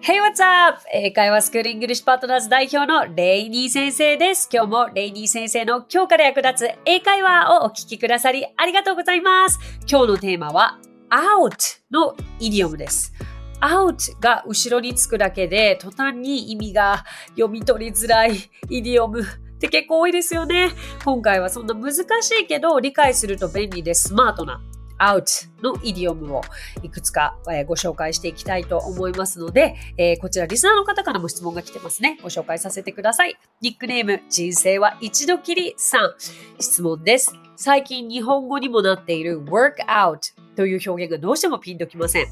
Hey, what's up? 英会話スクールイングリッシュパートナーズ代表のレイニー先生です。今日もレイニー先生の今日から役立つ英会話をお聞きくださりありがとうございます。今日のテーマは out のイディオムです。out が後ろにつくだけで途端に意味が読み取りづらいイディオムって結構多いですよね。今回はそんな難しいけど理解すると便利でスマートな out のイディオムをいくつか、えご紹介していきたいと思いますので、えーこちらリスナーの方からも質問が来てますね。ご紹介させてください。ニックネーム、人生は一度きりさん。質問です。最近日本語にもなっている work out という表現がどうしてもピンときません。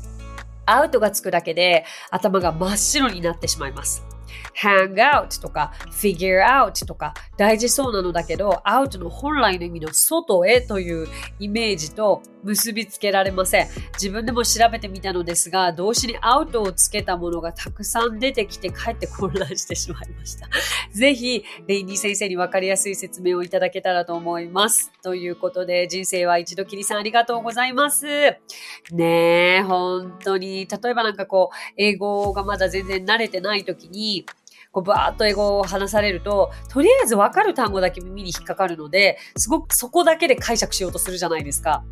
アウトがつくだけで頭が真っ白になってしまいます。Hang out とか figure out とか大事そうなのだけど out の本来の意味の外へというイメージと結びつけられません。自分でも調べてみたのですが動詞に out をつけたものがたくさん出てきてかえって混乱してしまいました。ぜひレイニー先生に分かりやすい説明をいただけたらと思います。ということで人生は一度きりさんありがとうございます。ねえ、本当に。例えばなんかこう、英語がまだ全然慣れてない時に、こうバーッと英語を話されると、とりあえず分かる単語だけ耳に引っかかるので、すごくそこだけで解釈しようとするじゃないですか。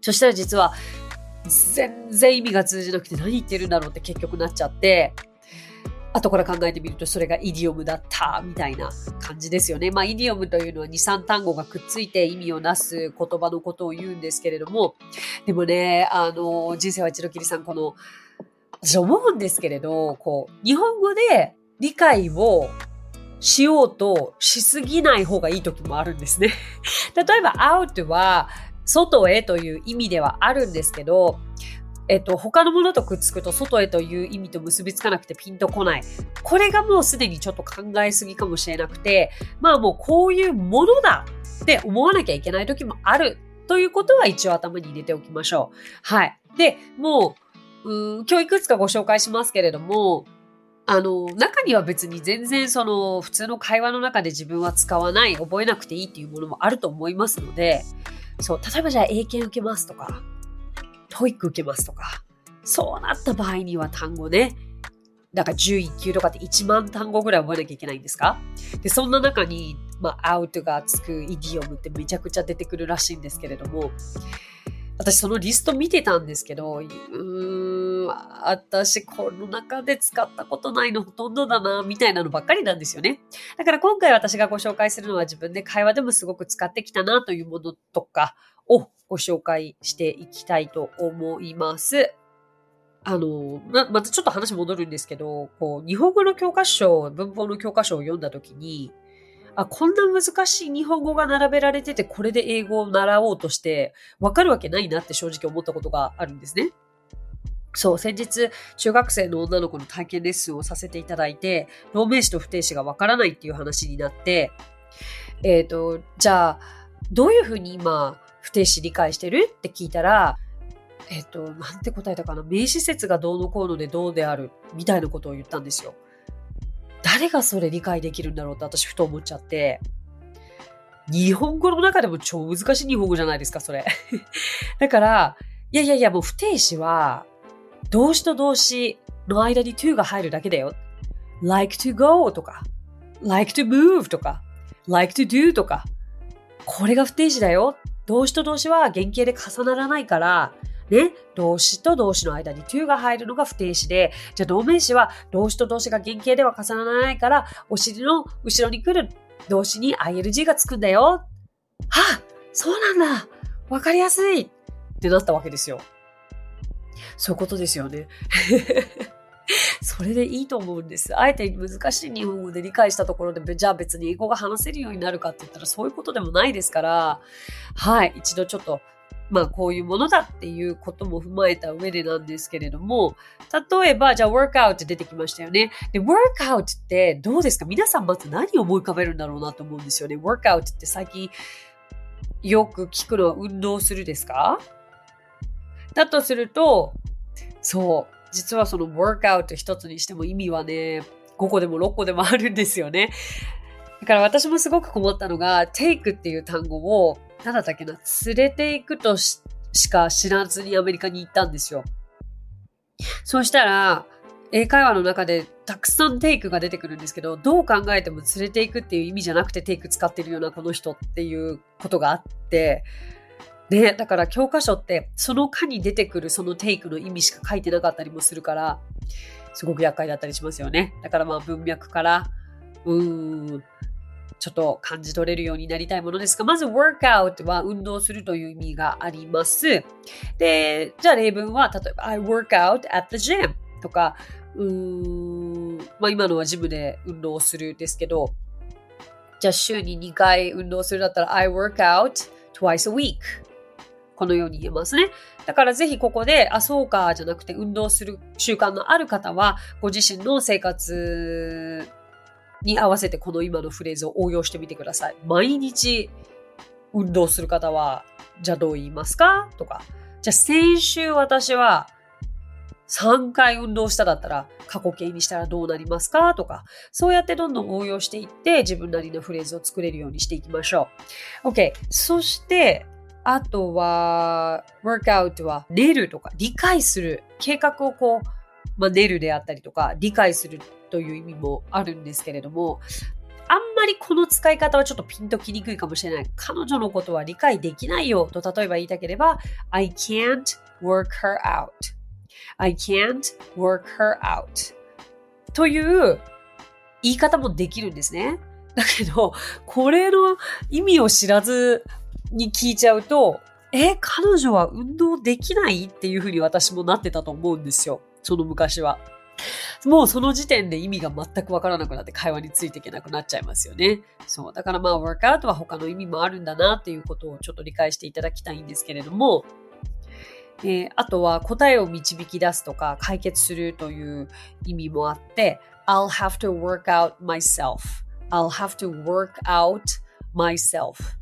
そしたら実は、全然意味が通じなくて何言ってるんだろうって結局なっちゃって、後から考えてみるとそれがイディオムだったみたいな感じですよね。まあイディオムというのは2、3単語がくっついて意味をなす言葉のことを言うんですけれども、でもね、あの、人生は一度きりさん、この、私思うんですけれど、こう、日本語で理解をしようとしすぎない方がいい時もあるんですね。例えば、out は外へという意味ではあるんですけど、えっと、他のものとくっつくと外へという意味と結びつかなくてピンとこない。これがもうすでにちょっと考えすぎかもしれなくて、まあもうこういうものだって思わなきゃいけない時もあるということは一応頭に入れておきましょう。はい。で、もう、うん今日いくつかご紹介しますけれども、あの、中には別に全然その普通の会話の中で自分は使わない、覚えなくていいっていうものもあると思いますので、そう、例えばじゃあ英検受けますとか、 TOEIC 受けますとか、そうなった場合には単語ね、なんか1級とかって1万単語ぐらい覚えなきゃいけないんですか？で、そんな中に、まあ、アウトがつくイディオムってめちゃくちゃ出てくるらしいんですけれども、私そのリスト見てたんですけど、うーん、私この中で使ったことないのほとんどだな、みたいなのばっかりなんですよね。だから今回私がご紹介するのは自分で会話でもすごく使ってきたなというものとかをご紹介していきたいと思います。あの、ま、またちょっと話戻るんですけど、こう、日本語の教科書、文法の教科書を読んだときに、あ、こんな難しい日本語が並べられてて、これで英語を習おうとして、わかるわけないなって正直思ったことがあるんですね。そう、先日、中学生の女の子の体験レッスンをさせていただいて、同名詞と不定詞がわからないっていう話になって、えっ、と、じゃあ、どういうふうに今、不定詞理解してる？って聞いたら、えっ、と、なんて答えたかな？名詞説がどうのこうのでどうである？みたいなことを言ったんですよ。誰がそれ理解できるんだろうって私ふと思っちゃって、日本語の中でも超難しい日本語じゃないですか、それ。だから、いやいやいや、もう不定詞は、動詞と動詞の間に to が入るだけだよ。like to go とか、like to move とか、like to do とか、これが不定詞だよ。動詞と動詞は原型で重ならないから、ね、動詞と動詞の間に to が入るのが不定詞で、じゃあ動名詞は動詞と動詞が原型では重ならないから、お尻の後ろに来る動詞に ing がつくんだよ。はあ、そうなんだ。わかりやすいってなったわけですよ。そういうことですよね。それでいいと思うんです。あえて難しい日本語で理解したところで、じゃあ別に英語が話せるようになるかって言ったらそういうことでもないですから、はい、一度ちょっと、まあこういうものだっていうことも踏まえた上でなんですけれども、例えば、じゃあ workout 出てきましたよね。で、workout ってどうですか？皆さんまず何を思い浮かべるんだろうなと思うんですよね。workout って最近よく聞くのは運動するですか？だとすると、そう。実はその workout 一つにしても意味はね、5個でも6個でもあるんですよね。だから私もすごく困ったのが、take っていう単語を、なんだったっけな、連れていくとしか知らずにアメリカに行ったんですよ。そうしたら、英会話の中でたくさんテイクが出てくるんですけど、どう考えても連れていくっていう意味じゃなくてテイク使ってるようなこの人っていうことがあって、ね、だから教科書ってその科に出てくるそのテイクの意味しか書いてなかったりもするから、すごく厄介だったりしますよね。だからまあ文脈から、うーん、ちょっと感じ取れるようになりたいものですが、まず workout は運動するという意味があります。で、じゃあ例文は、例えば I work out at the gym とか、うーん、まあ今のはジムで運動するですけど、じゃあ週に2回運動するだったら I work out twice a week このように言えますね。だからぜひここで、あ、そうか、じゃなくて運動する習慣のある方は、ご自身の生活に合わせてこの今のフレーズを応用してみてください。毎日運動する方は、じゃあどう言いますか？とか。じゃあ先週私は3回運動しただったら過去形にしたらどうなりますか？とか、そうやってどんどん応用していって自分なりのフレーズを作れるようにしていきましょう。OK。そして、あとは、workout は寝るとか理解する。計画をこう、まあ、寝るであったりとか、理解するという意味もあるんですけれども、あんまりこの使い方はちょっとピンときにくいかもしれない。彼女のことは理解できないよと例えば言いたければ、I can't work her out. I can't work her out. という言い方もできるんですね。だけど、これの意味を知らずに聞いちゃうと、え、彼女は運動できない？っていうふうに私もなってたと思うんですよ。その昔は。もうその時点で意味が全くわからなくなって会話についていけなくなっちゃいますよね。そう。だからまあ、ワークアウトは他の意味もあるんだなっていうことをちょっと理解していただきたいんですけれども、えー、あとは答えを導き出すとか解決するという意味もあって、I'll have to work out myself.I'll have to work out myself.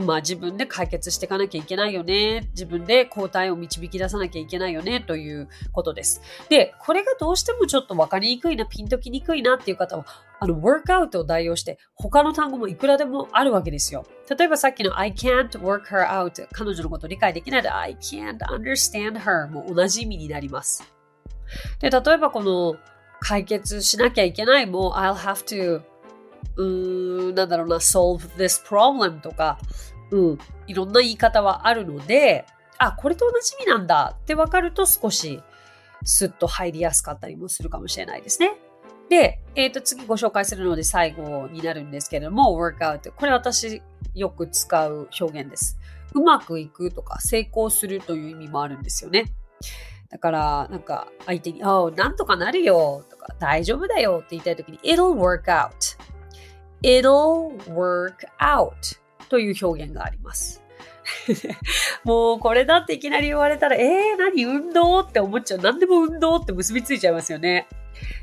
まあ自分で解決していかなきゃいけないよね。自分で答えを導き出さなきゃいけないよねということです。で、これがどうしてもちょっとわかりにくいな、ピンときにくいなっていう方は、あの、ワークアウトを代用して他の単語もいくらでもあるわけですよ。例えばさっきの I can't work her out 彼女のこと理解できないで I can't understand her も同じ意味になります。で、例えばこの解決しなきゃいけないも I'll have to うーん、なんだろうな、solve this problem とか、うん、いろんな言い方はあるので、あ、これと同じ意味なんだってわかると少しスッと入りやすかったりもするかもしれないですね。で、えっ、ー、と、次ご紹介するので最後になるんですけれども、workout。これ私よく使う表現です。うまくいくとか成功するという意味もあるんですよね。だから、なんか相手に、あ、なんとかなるよとか大丈夫だよって言いたいときに、it'll work out it'll work out という表現があります。もうこれだっていきなり言われたら、えー、何運動って思っちゃう。何でも運動って結びついちゃいますよね。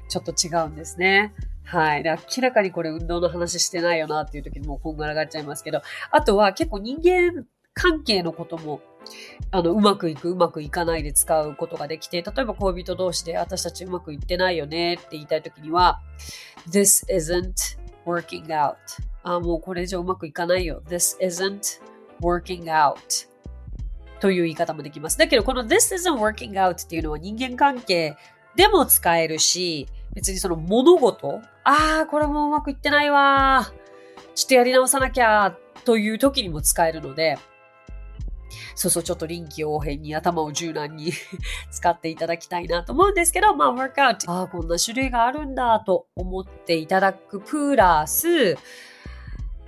ちょっと違うんですね。はい。で明らかにこれ運動の話してないよなっていう時にもうこんがらがっちゃいますけど、あとは結構人間関係のことも、あの、うまくいく、うまくいかないで使うことができて、例えば恋人同士で私たちうまくいってないよねって言いたい時には、This isn't working out. あ、もうこれ以上うまくいかないよ。This isn't working out. という言い方もできます。だけど、この This isn't working out っていうのは人間関係でも使えるし、別にその物事、ああ、これもうまくいってないわ。ちょっとやり直さなきゃという時にも使えるので、そうそう、ちょっと臨機応変に頭を柔軟に 使っていただきたいなと思うんですけど、まあ、ワークアウト、ああ、こんな種類があるんだと思っていただくプラス、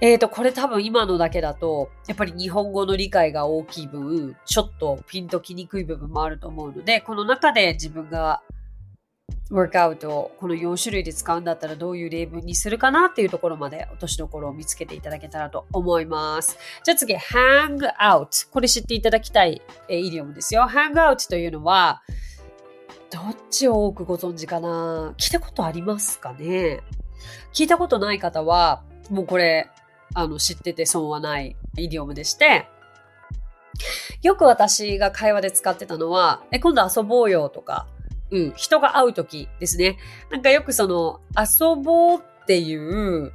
えっ、ー、と、これ多分今のだけだと、やっぱり日本語の理解が大きい分、ちょっとピンときにくい部分もあると思うので、この中で自分がワークアウトをこの4種類で使うんだったらどういう例文にするかなっていうところまで落としどころを見つけていただけたらと思います。じゃあ次、hang out。これ知っていただきたい、えイディオムですよ。hang out というのは、どっちを多くご存知かな？聞いたことありますかね？聞いたことない方は、もうこれ、あの、知ってて損はないイディオムでして、よく私が会話で使ってたのは、え、今度遊ぼうよとか、うん、人が会うときですね。なんかよくその、遊ぼうっていう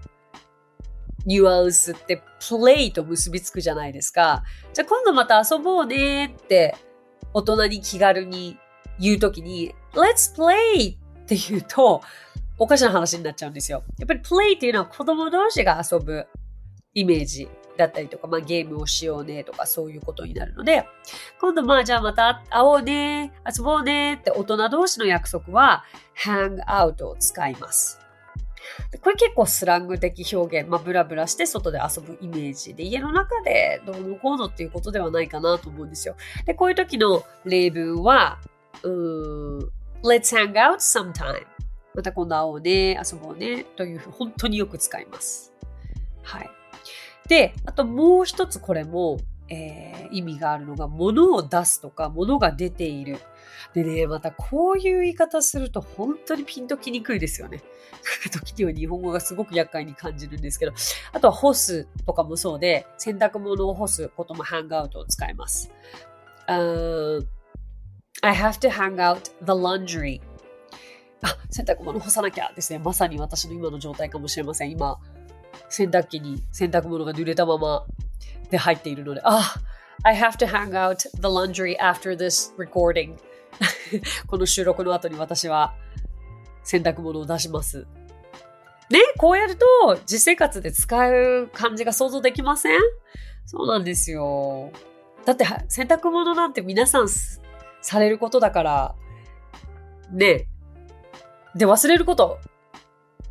ニュアンスって、プレイと結びつくじゃないですか。じゃあ今度また遊ぼうねって、大人に気軽に言うときに、let's play っていうと、おかしな話になっちゃうんですよ。やっぱり play っていうのは子供同士が遊ぶイメージだったりとか、まあゲームをしようねとかそういうことになるので、今度まあじゃあまた会おうね、遊ぼうねって大人同士の約束は hang out を使います。これ結構スラング的表現、まあ、ブラブラして外で遊ぶイメージで、家の中でどうのこうのっていうことではないかなと思うんですよ。で、こういう時の例文は、うーん、Let's hang out sometime. また今度会おうね、遊ぼうね、というふう本当によく使います。はい。で、あともう一つこれも、えー、意味があるのが、物を出すとか、物が出ている。でね、またこういう言い方すると本当にピンときにくいですよね。時には日本語がすごく厄介に感じるんですけど、あとは干すとかもそうで、洗濯物を干すこともハングアウトを使います。Uh, I have to hang out the laundry. あ、洗濯物干さなきゃですね。まさに私の今の状態かもしれません。今、洗濯機に洗濯物が濡れたままで入っているので、あ、I have to hang out the laundry after this recording. この収録の後に私は洗濯物を出します。ね、こうやると実生活で使う感じが想像できません？そうなんですよ。だって洗濯物なんて皆さんされることだから、ね。で、忘れること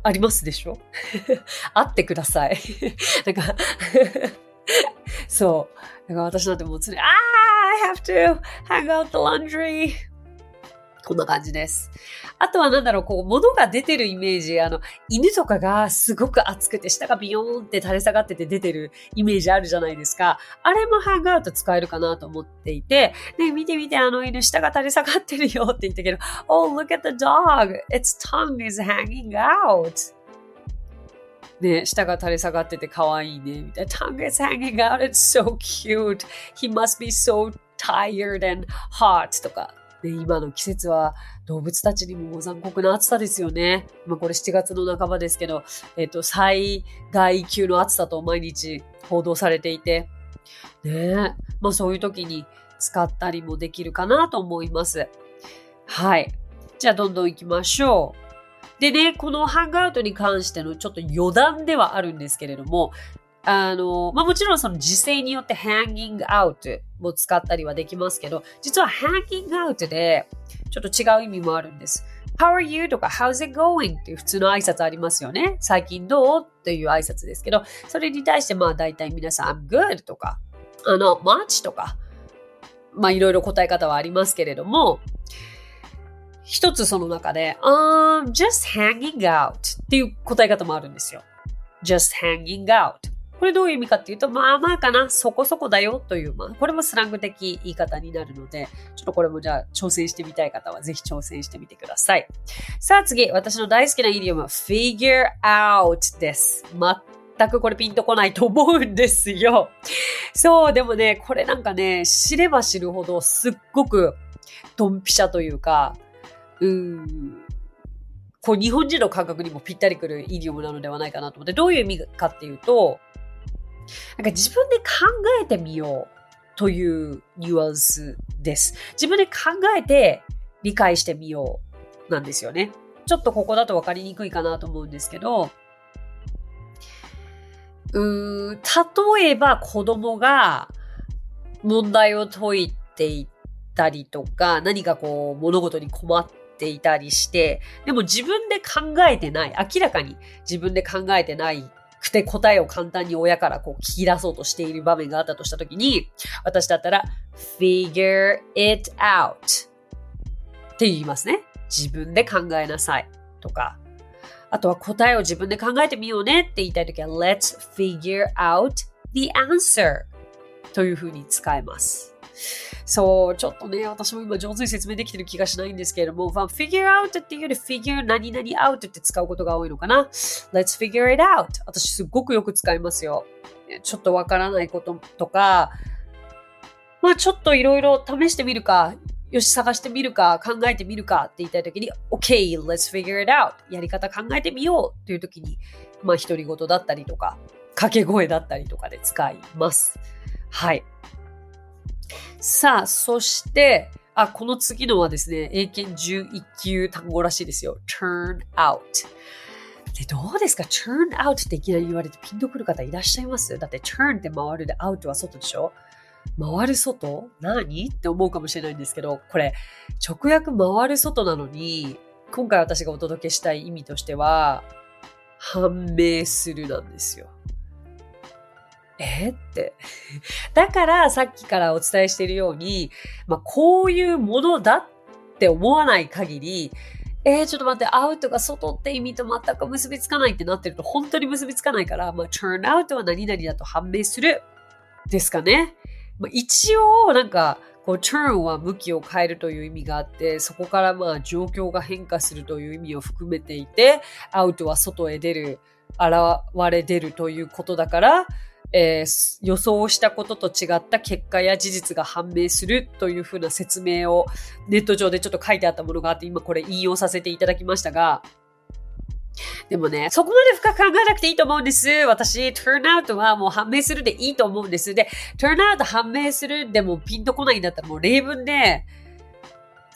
ありますでしょ？あってください。なんか そう。だから私だってもう常に、ああ I have to hang out the laundry. こんな感じです。あとはなんだろう、こう、物が出てるイメージ、あの、犬とかがすごく熱くて、下がビヨーンって垂れ下がってて出てるイメージあるじゃないですか。あれもハングアウト使えるかなと思っていて、ね、見て見て、あの犬下が垂れ下がってるよって言ったけど、Oh, look at the dog! Its tongue is hanging out! ね、下が垂れ下がってて可愛いね、みたいな。Tongue is hanging out, it's so cute. He must be so tired and hot とか。ね、今の季節は動物たちにも残酷な暑さですよね。まあ、これ7月の半ばですけど、えっ、と、災害級の暑さと毎日報道されていて、ねまあそういう時に使ったりもできるかなと思います。はい。じゃあどんどん行きましょう。でね、このハングアウトに関してのちょっと余談ではあるんですけれども、あの、まあ、もちろんその時勢によって hanging out も使ったりはできますけど、実は hanging out でちょっと違う意味もあるんです。How are you? とか How's it going? っていう普通の挨拶ありますよね。最近どう？という挨拶ですけど、それに対してまあ大体皆さん I'm good とか、あの、much とか、まあいろいろ答え方はありますけれども、一つその中で、um, just hanging out っていう答え方もあるんですよ。just hanging out。これどういう意味かっていうと、まあまあかな、そこそこだよという、まあ、これもスラング的言い方になるので、ちょっとこれもじゃあ挑戦してみたい方はぜひ挑戦してみてください。さあ次、私の大好きなイディオムは figure out です。全くこれピンとこないと思うんですよ。そう、でもね、これなんかね、知れば知るほどすっごくドンピシャというか、うーん、こう日本人の感覚にもぴったりくるイディオムなのではないかなと思って、どういう意味かっていうと、なんか自分で考えてみようというニュアンスです。自分で考えて理解してみようなんですよね。ちょっとここだと分かりにくいかなと思うんですけど、うー例えば子供が問題を解いていたりとか、何かこう物事に困っていたりして、でも自分で考えてない、明らかに自分で考えてないくて答えを簡単に親からこう聞き出そうとしている場面があったとしたときに、私だったら figure it out って言いますね。自分で考えなさいとか。あとは答えを自分で考えてみようねって言いたいときは let's figure out the answer というふうに使えます。そう、ちょっとね、私も今上手に説明できてる気がしないんですけれども、figure out っていうより figure 何々 out って使うことが多いのかな。Let's figure it out. 私すごくよく使いますよ。ちょっとわからないこととか、まあちょっといろいろ試してみるか、よし、探してみるか、考えてみるかって言いたいときに、OK, let's figure it out. やり方考えてみようというときに、まあ独り言だったりとか、掛け声だったりとかで使います。はい。さあ、そして、あ、この次のはですね、英検11級単語らしいですよ。turn out。で、どうですか ?turn out っていきなり言われてピンとくる方いらっしゃいます？だって turn って回るで out は外でしょ？回る外？何？って思うかもしれないんですけど、これ、直訳回る外なのに、今回私がお届けしたい意味としては、判明するなんですよ。え？って。だからさっきからお伝えしているように、まあ、こういうものだって思わない限り、えー、ちょっと待って、アウトが外って意味と全く結びつかないってなってると本当に結びつかないから、まあ、turn out は何々だと判明するですかね。まあ、一応、なんか、こう、turn は向きを変えるという意味があって、そこからまあ状況が変化するという意味を含めていて、アウトは外へ出る、現れ出るということだから、えー、予想したことと違った結果や事実が判明するというふうな説明をネット上でちょっと書いてあったものがあって、今これ引用させていただきましたが、でもね、そこまで深く考えなくていいと思うんです。私、turn out はもう判明するでいいと思うんです。で、turn out 判明するでもピンとこないんだったらもう例文で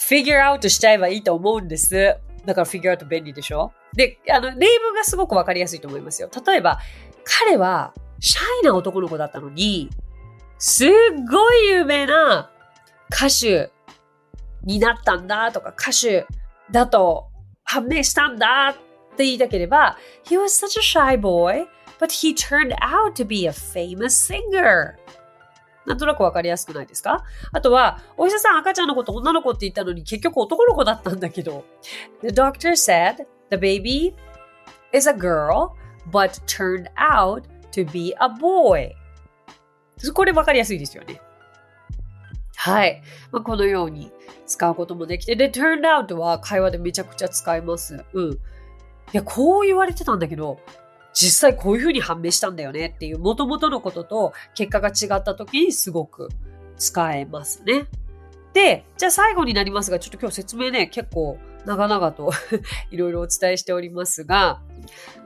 figure out しちゃえばいいと思うんです。だから figure out 便利でしょ？で、あの、例文がすごくわかりやすいと思いますよ。例えば、彼はシャイな男の子だったのに、すっごい有名な歌手になったんだとか、歌手だと判明したんだって言いたければ、He was such a shy boy, but he turned out to be a famous singer. なんとなくわかりやすくないですか？あとは、お医者さん赤ちゃんのこと女の子って言ったのに結局男の子だったんだけど。The doctor said the baby is a girl, but turned out to be a boy. これ分かりやすいですよね。はい。まあ、このように使うこともできて、で、turned out は会話でめちゃくちゃ使います。うん。いや、こう言われてたんだけど、実際こういうふうに判明したんだよねっていう元々のことと結果が違った時にすごく使えますね。で、じゃあ最後になりますが、ちょっと今日説明ね、結構長々と いろいろお伝えしておりますが、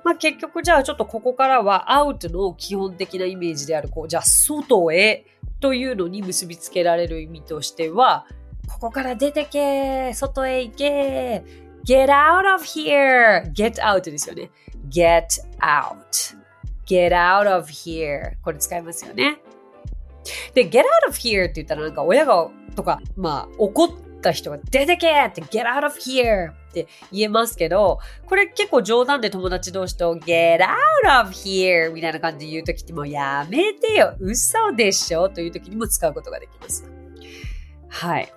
まあ、結局じゃあちょっとここからはアウトの基本的なイメージである、こう、じゃあ外へというのに結びつけられる意味としては、ここから出てけ外へ行け !get out of here!get out ですよね。get out. get out of here. これ使いますよね。で、get out of here って言ったらなんか親がとか、まあ怒ってた人が出てけって get out of here って言えますけど、これ結構冗談で友達同士と get out of here みたいな感じで言うときってもうやめてよ嘘でしょというときにも使うことができます。はい。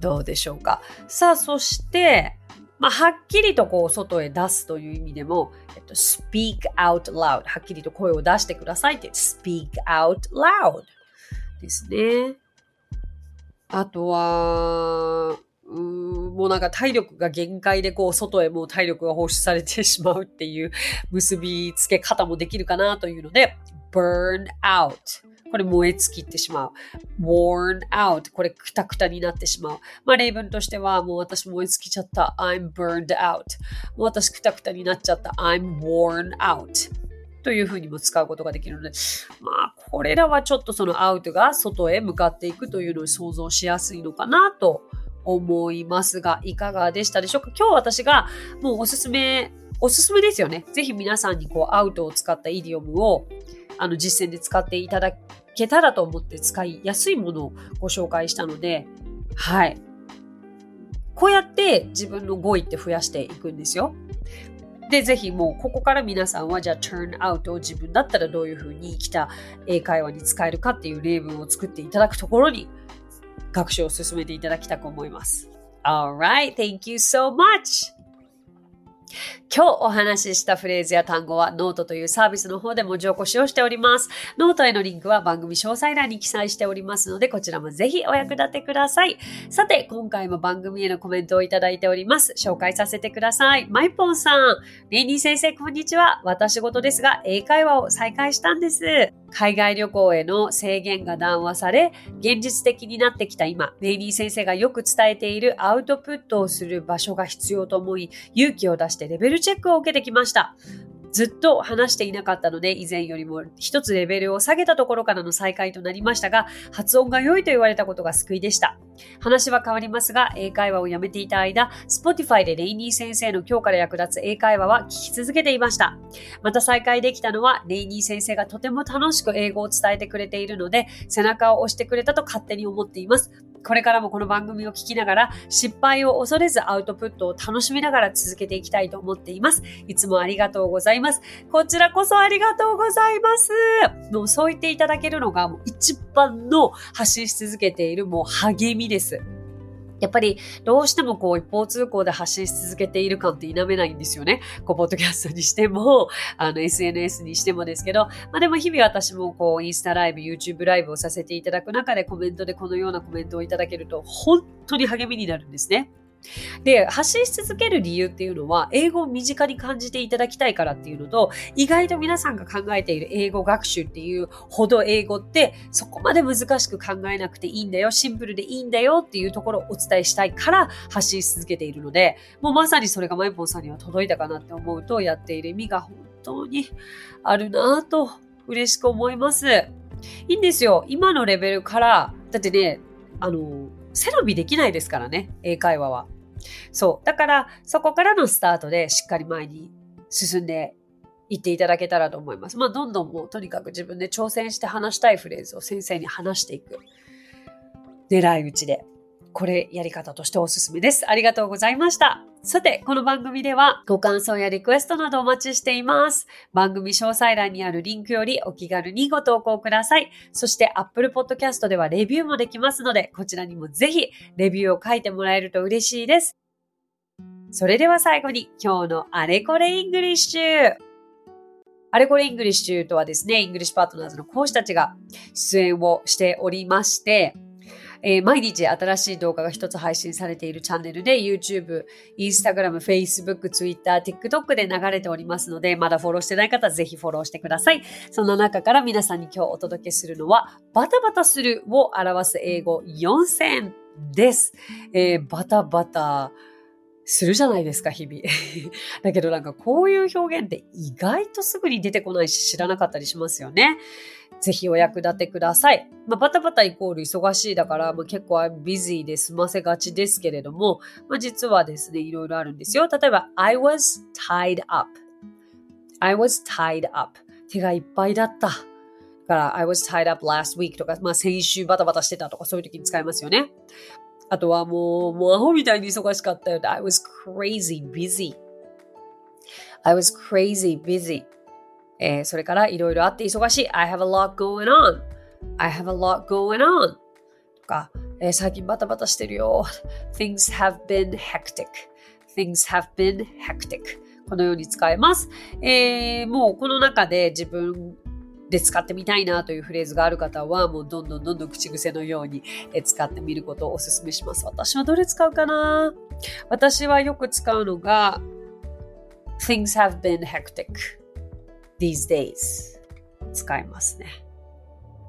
どうでしょうか。さあ、そして、まあ、はっきりとこう外へ出すという意味でも、えっと、speak out loud はっきりと声を出してくださいって speak out loud ですね。あとは、うんもうなんか体力が限界でこう外へもう体力が放出されてしまうっていう結びつけ方もできるかなというので burn out これ燃え尽きてしまう。worn out これクタクタになってしまう。まあ例文としてはもう私燃え尽きちゃった。I'm burned out もう私クタクタになっちゃった。I'm worn out というふうにも使うことができるので、まあ、これらはちょっとそのアウトが外へ向かっていくというのを想像しやすいのかなと思いますが、いかがでしたでしょうか？今日私がもうおすすめ、おすすめですよね。ぜひ皆さんにこうアウトを使ったイディオムをあの実践で使っていただけたらと思って使いやすいものをご紹介したので、はい。こうやって自分の語彙って増やしていくんですよ。で、ぜひもうここから皆さんはじゃあ turn out を自分だったらどういうふうに生きた英会話に使えるかっていう例文を作っていただくところに学習を進めていただきたく思います。Alright, thank you so much! 今日お話ししたフレーズや単語はノートというサービスの方で文字起こしをしております。ノートへのリンクは番組詳細欄に記載しておりますので、こちらもぜひお役立てください。さて、今回も番組へのコメントをいただいております。紹介させてください。マイポンさん、レイニー先生、こんにちは。私事ですが、英会話を再開したんです。海外旅行への制限が緩和され、現実的になってきた今、メイニー先生がよく伝えているアウトプットをする場所が必要と思い、勇気を出してレベルチェックを受けてきました。ずっと話していなかったので、以前よりも一つレベルを下げたところからの再開となりましたが、発音が良いと言われたことが救いでした。話は変わりますが、英会話をやめていた間、Spotify でレイニー先生の今日から役立つ英会話は聞き続けていました。また再開できたのは、レイニー先生がとても楽しく英語を伝えてくれているので、背中を押してくれたと勝手に思っています。これからもこの番組を聞きながら失敗を恐れずアウトプットを楽しみながら続けていきたいと思っています。いつもありがとうございます。こちらこそありがとうございます。もうそう言っていただけるのがもう一番の発信し続けているもう励みです。やっぱりどうしてもこう一方通行で発信し続けている感って否めないんですよね。こう、ポッドキャストにしても、あの、SNS にしてもですけど、まあでも日々私もこう、インスタライブ、YouTube ライブをさせていただく中でコメントでこのようなコメントをいただけると本当に励みになるんですね。で、発信し続ける理由っていうのは、英語を身近に感じていただきたいからっていうのと、意外と皆さんが考えている英語学習っていうほど英語って、そこまで難しく考えなくていいんだよ、シンプルでいいんだよっていうところをお伝えしたいから発信し続けているので、もうまさにそれがマイポンさんには届いたかなって思うと、やっている意味が本当にあるなぁと嬉しく思います。いいんですよ。今のレベルから、だってね、あの、背伸びできないですからね、英会話は。そう。だから、そこからのスタートでしっかり前に進んでいっていただけたらと思います。まあ、どんどんもうとにかく自分で挑戦して話したいフレーズを先生に話していく。狙い撃ちで。これやり方としておすすめです。ありがとうございました。さて、この番組ではご感想やリクエストなどお待ちしています。番組詳細欄にあるリンクよりお気軽にご投稿ください。そして Apple Podcast ではレビューもできますので、こちらにもぜひレビューを書いてもらえると嬉しいです。それでは最後に今日のあれこれイングリッシュ。あれこれイングリッシュとはですね、イングリッシュパートナーズの講師たちが出演をしておりまして、えー、毎日新しい動画が一つ配信されているチャンネルで YouTube、Instagram、Facebook、Twitter、TikTok で流れておりますので、まだフォローしてない方はぜひフォローしてください。その中から皆さんに今日お届けするのは、バタバタするを表す英語4000です。えー、バタバタ。するじゃないですか、日々。だけどなんかこういう表現って意外とすぐに出てこないし知らなかったりしますよね。ぜひお役立てください。まあ、バタバタイコール忙しいだから、まあ、結構ビジーで済ませがちですけれども、まあ、実はですね、いろいろあるんですよ。例えば、I was tied up.I was tied up. 手がいっぱいだった。だから、I was tied up last week とか、まあ、先週バタバタしてたとか、そういう時に使いますよね。あとはもう、もうアホみたいに忙しかったよ。I was crazy busy.I was crazy busy. えー、それからいろいろあって忙しい。I have a lot going on.I have a lot going on. とか、えー、最近バタバタしてるよ。Things have been hectic.Things have been hectic. このように使えます。えー、もうこの中で自分で使ってみたいなというフレーズがある方は、もうどんどんどんどん口癖のように使ってみることをお勧めします。私はどれ使うかな？私はよく使うのが、things have been hectic these days 使いますね。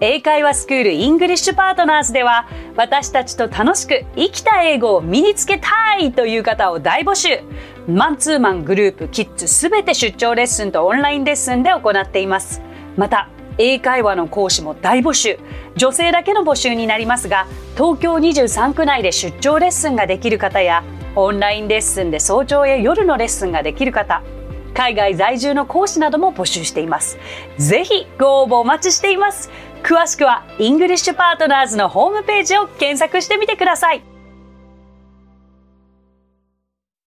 英会話スクールイングリッシュパートナーズでは私たちと楽しく生きた英語を身につけたいという方を大募集マンツーマングループキッズすべて出張レッスンとオンラインレッスンで行っていますまた英会話の講師も大募集女性だけの募集になりますが東京23区内で出張レッスンができる方やオンラインレッスンで早朝や夜のレッスンができる方海外在住の講師なども募集しています。ぜひご応募お待ちしています。詳しくはイングリッシュパートナーズのホームページを検索してみてください。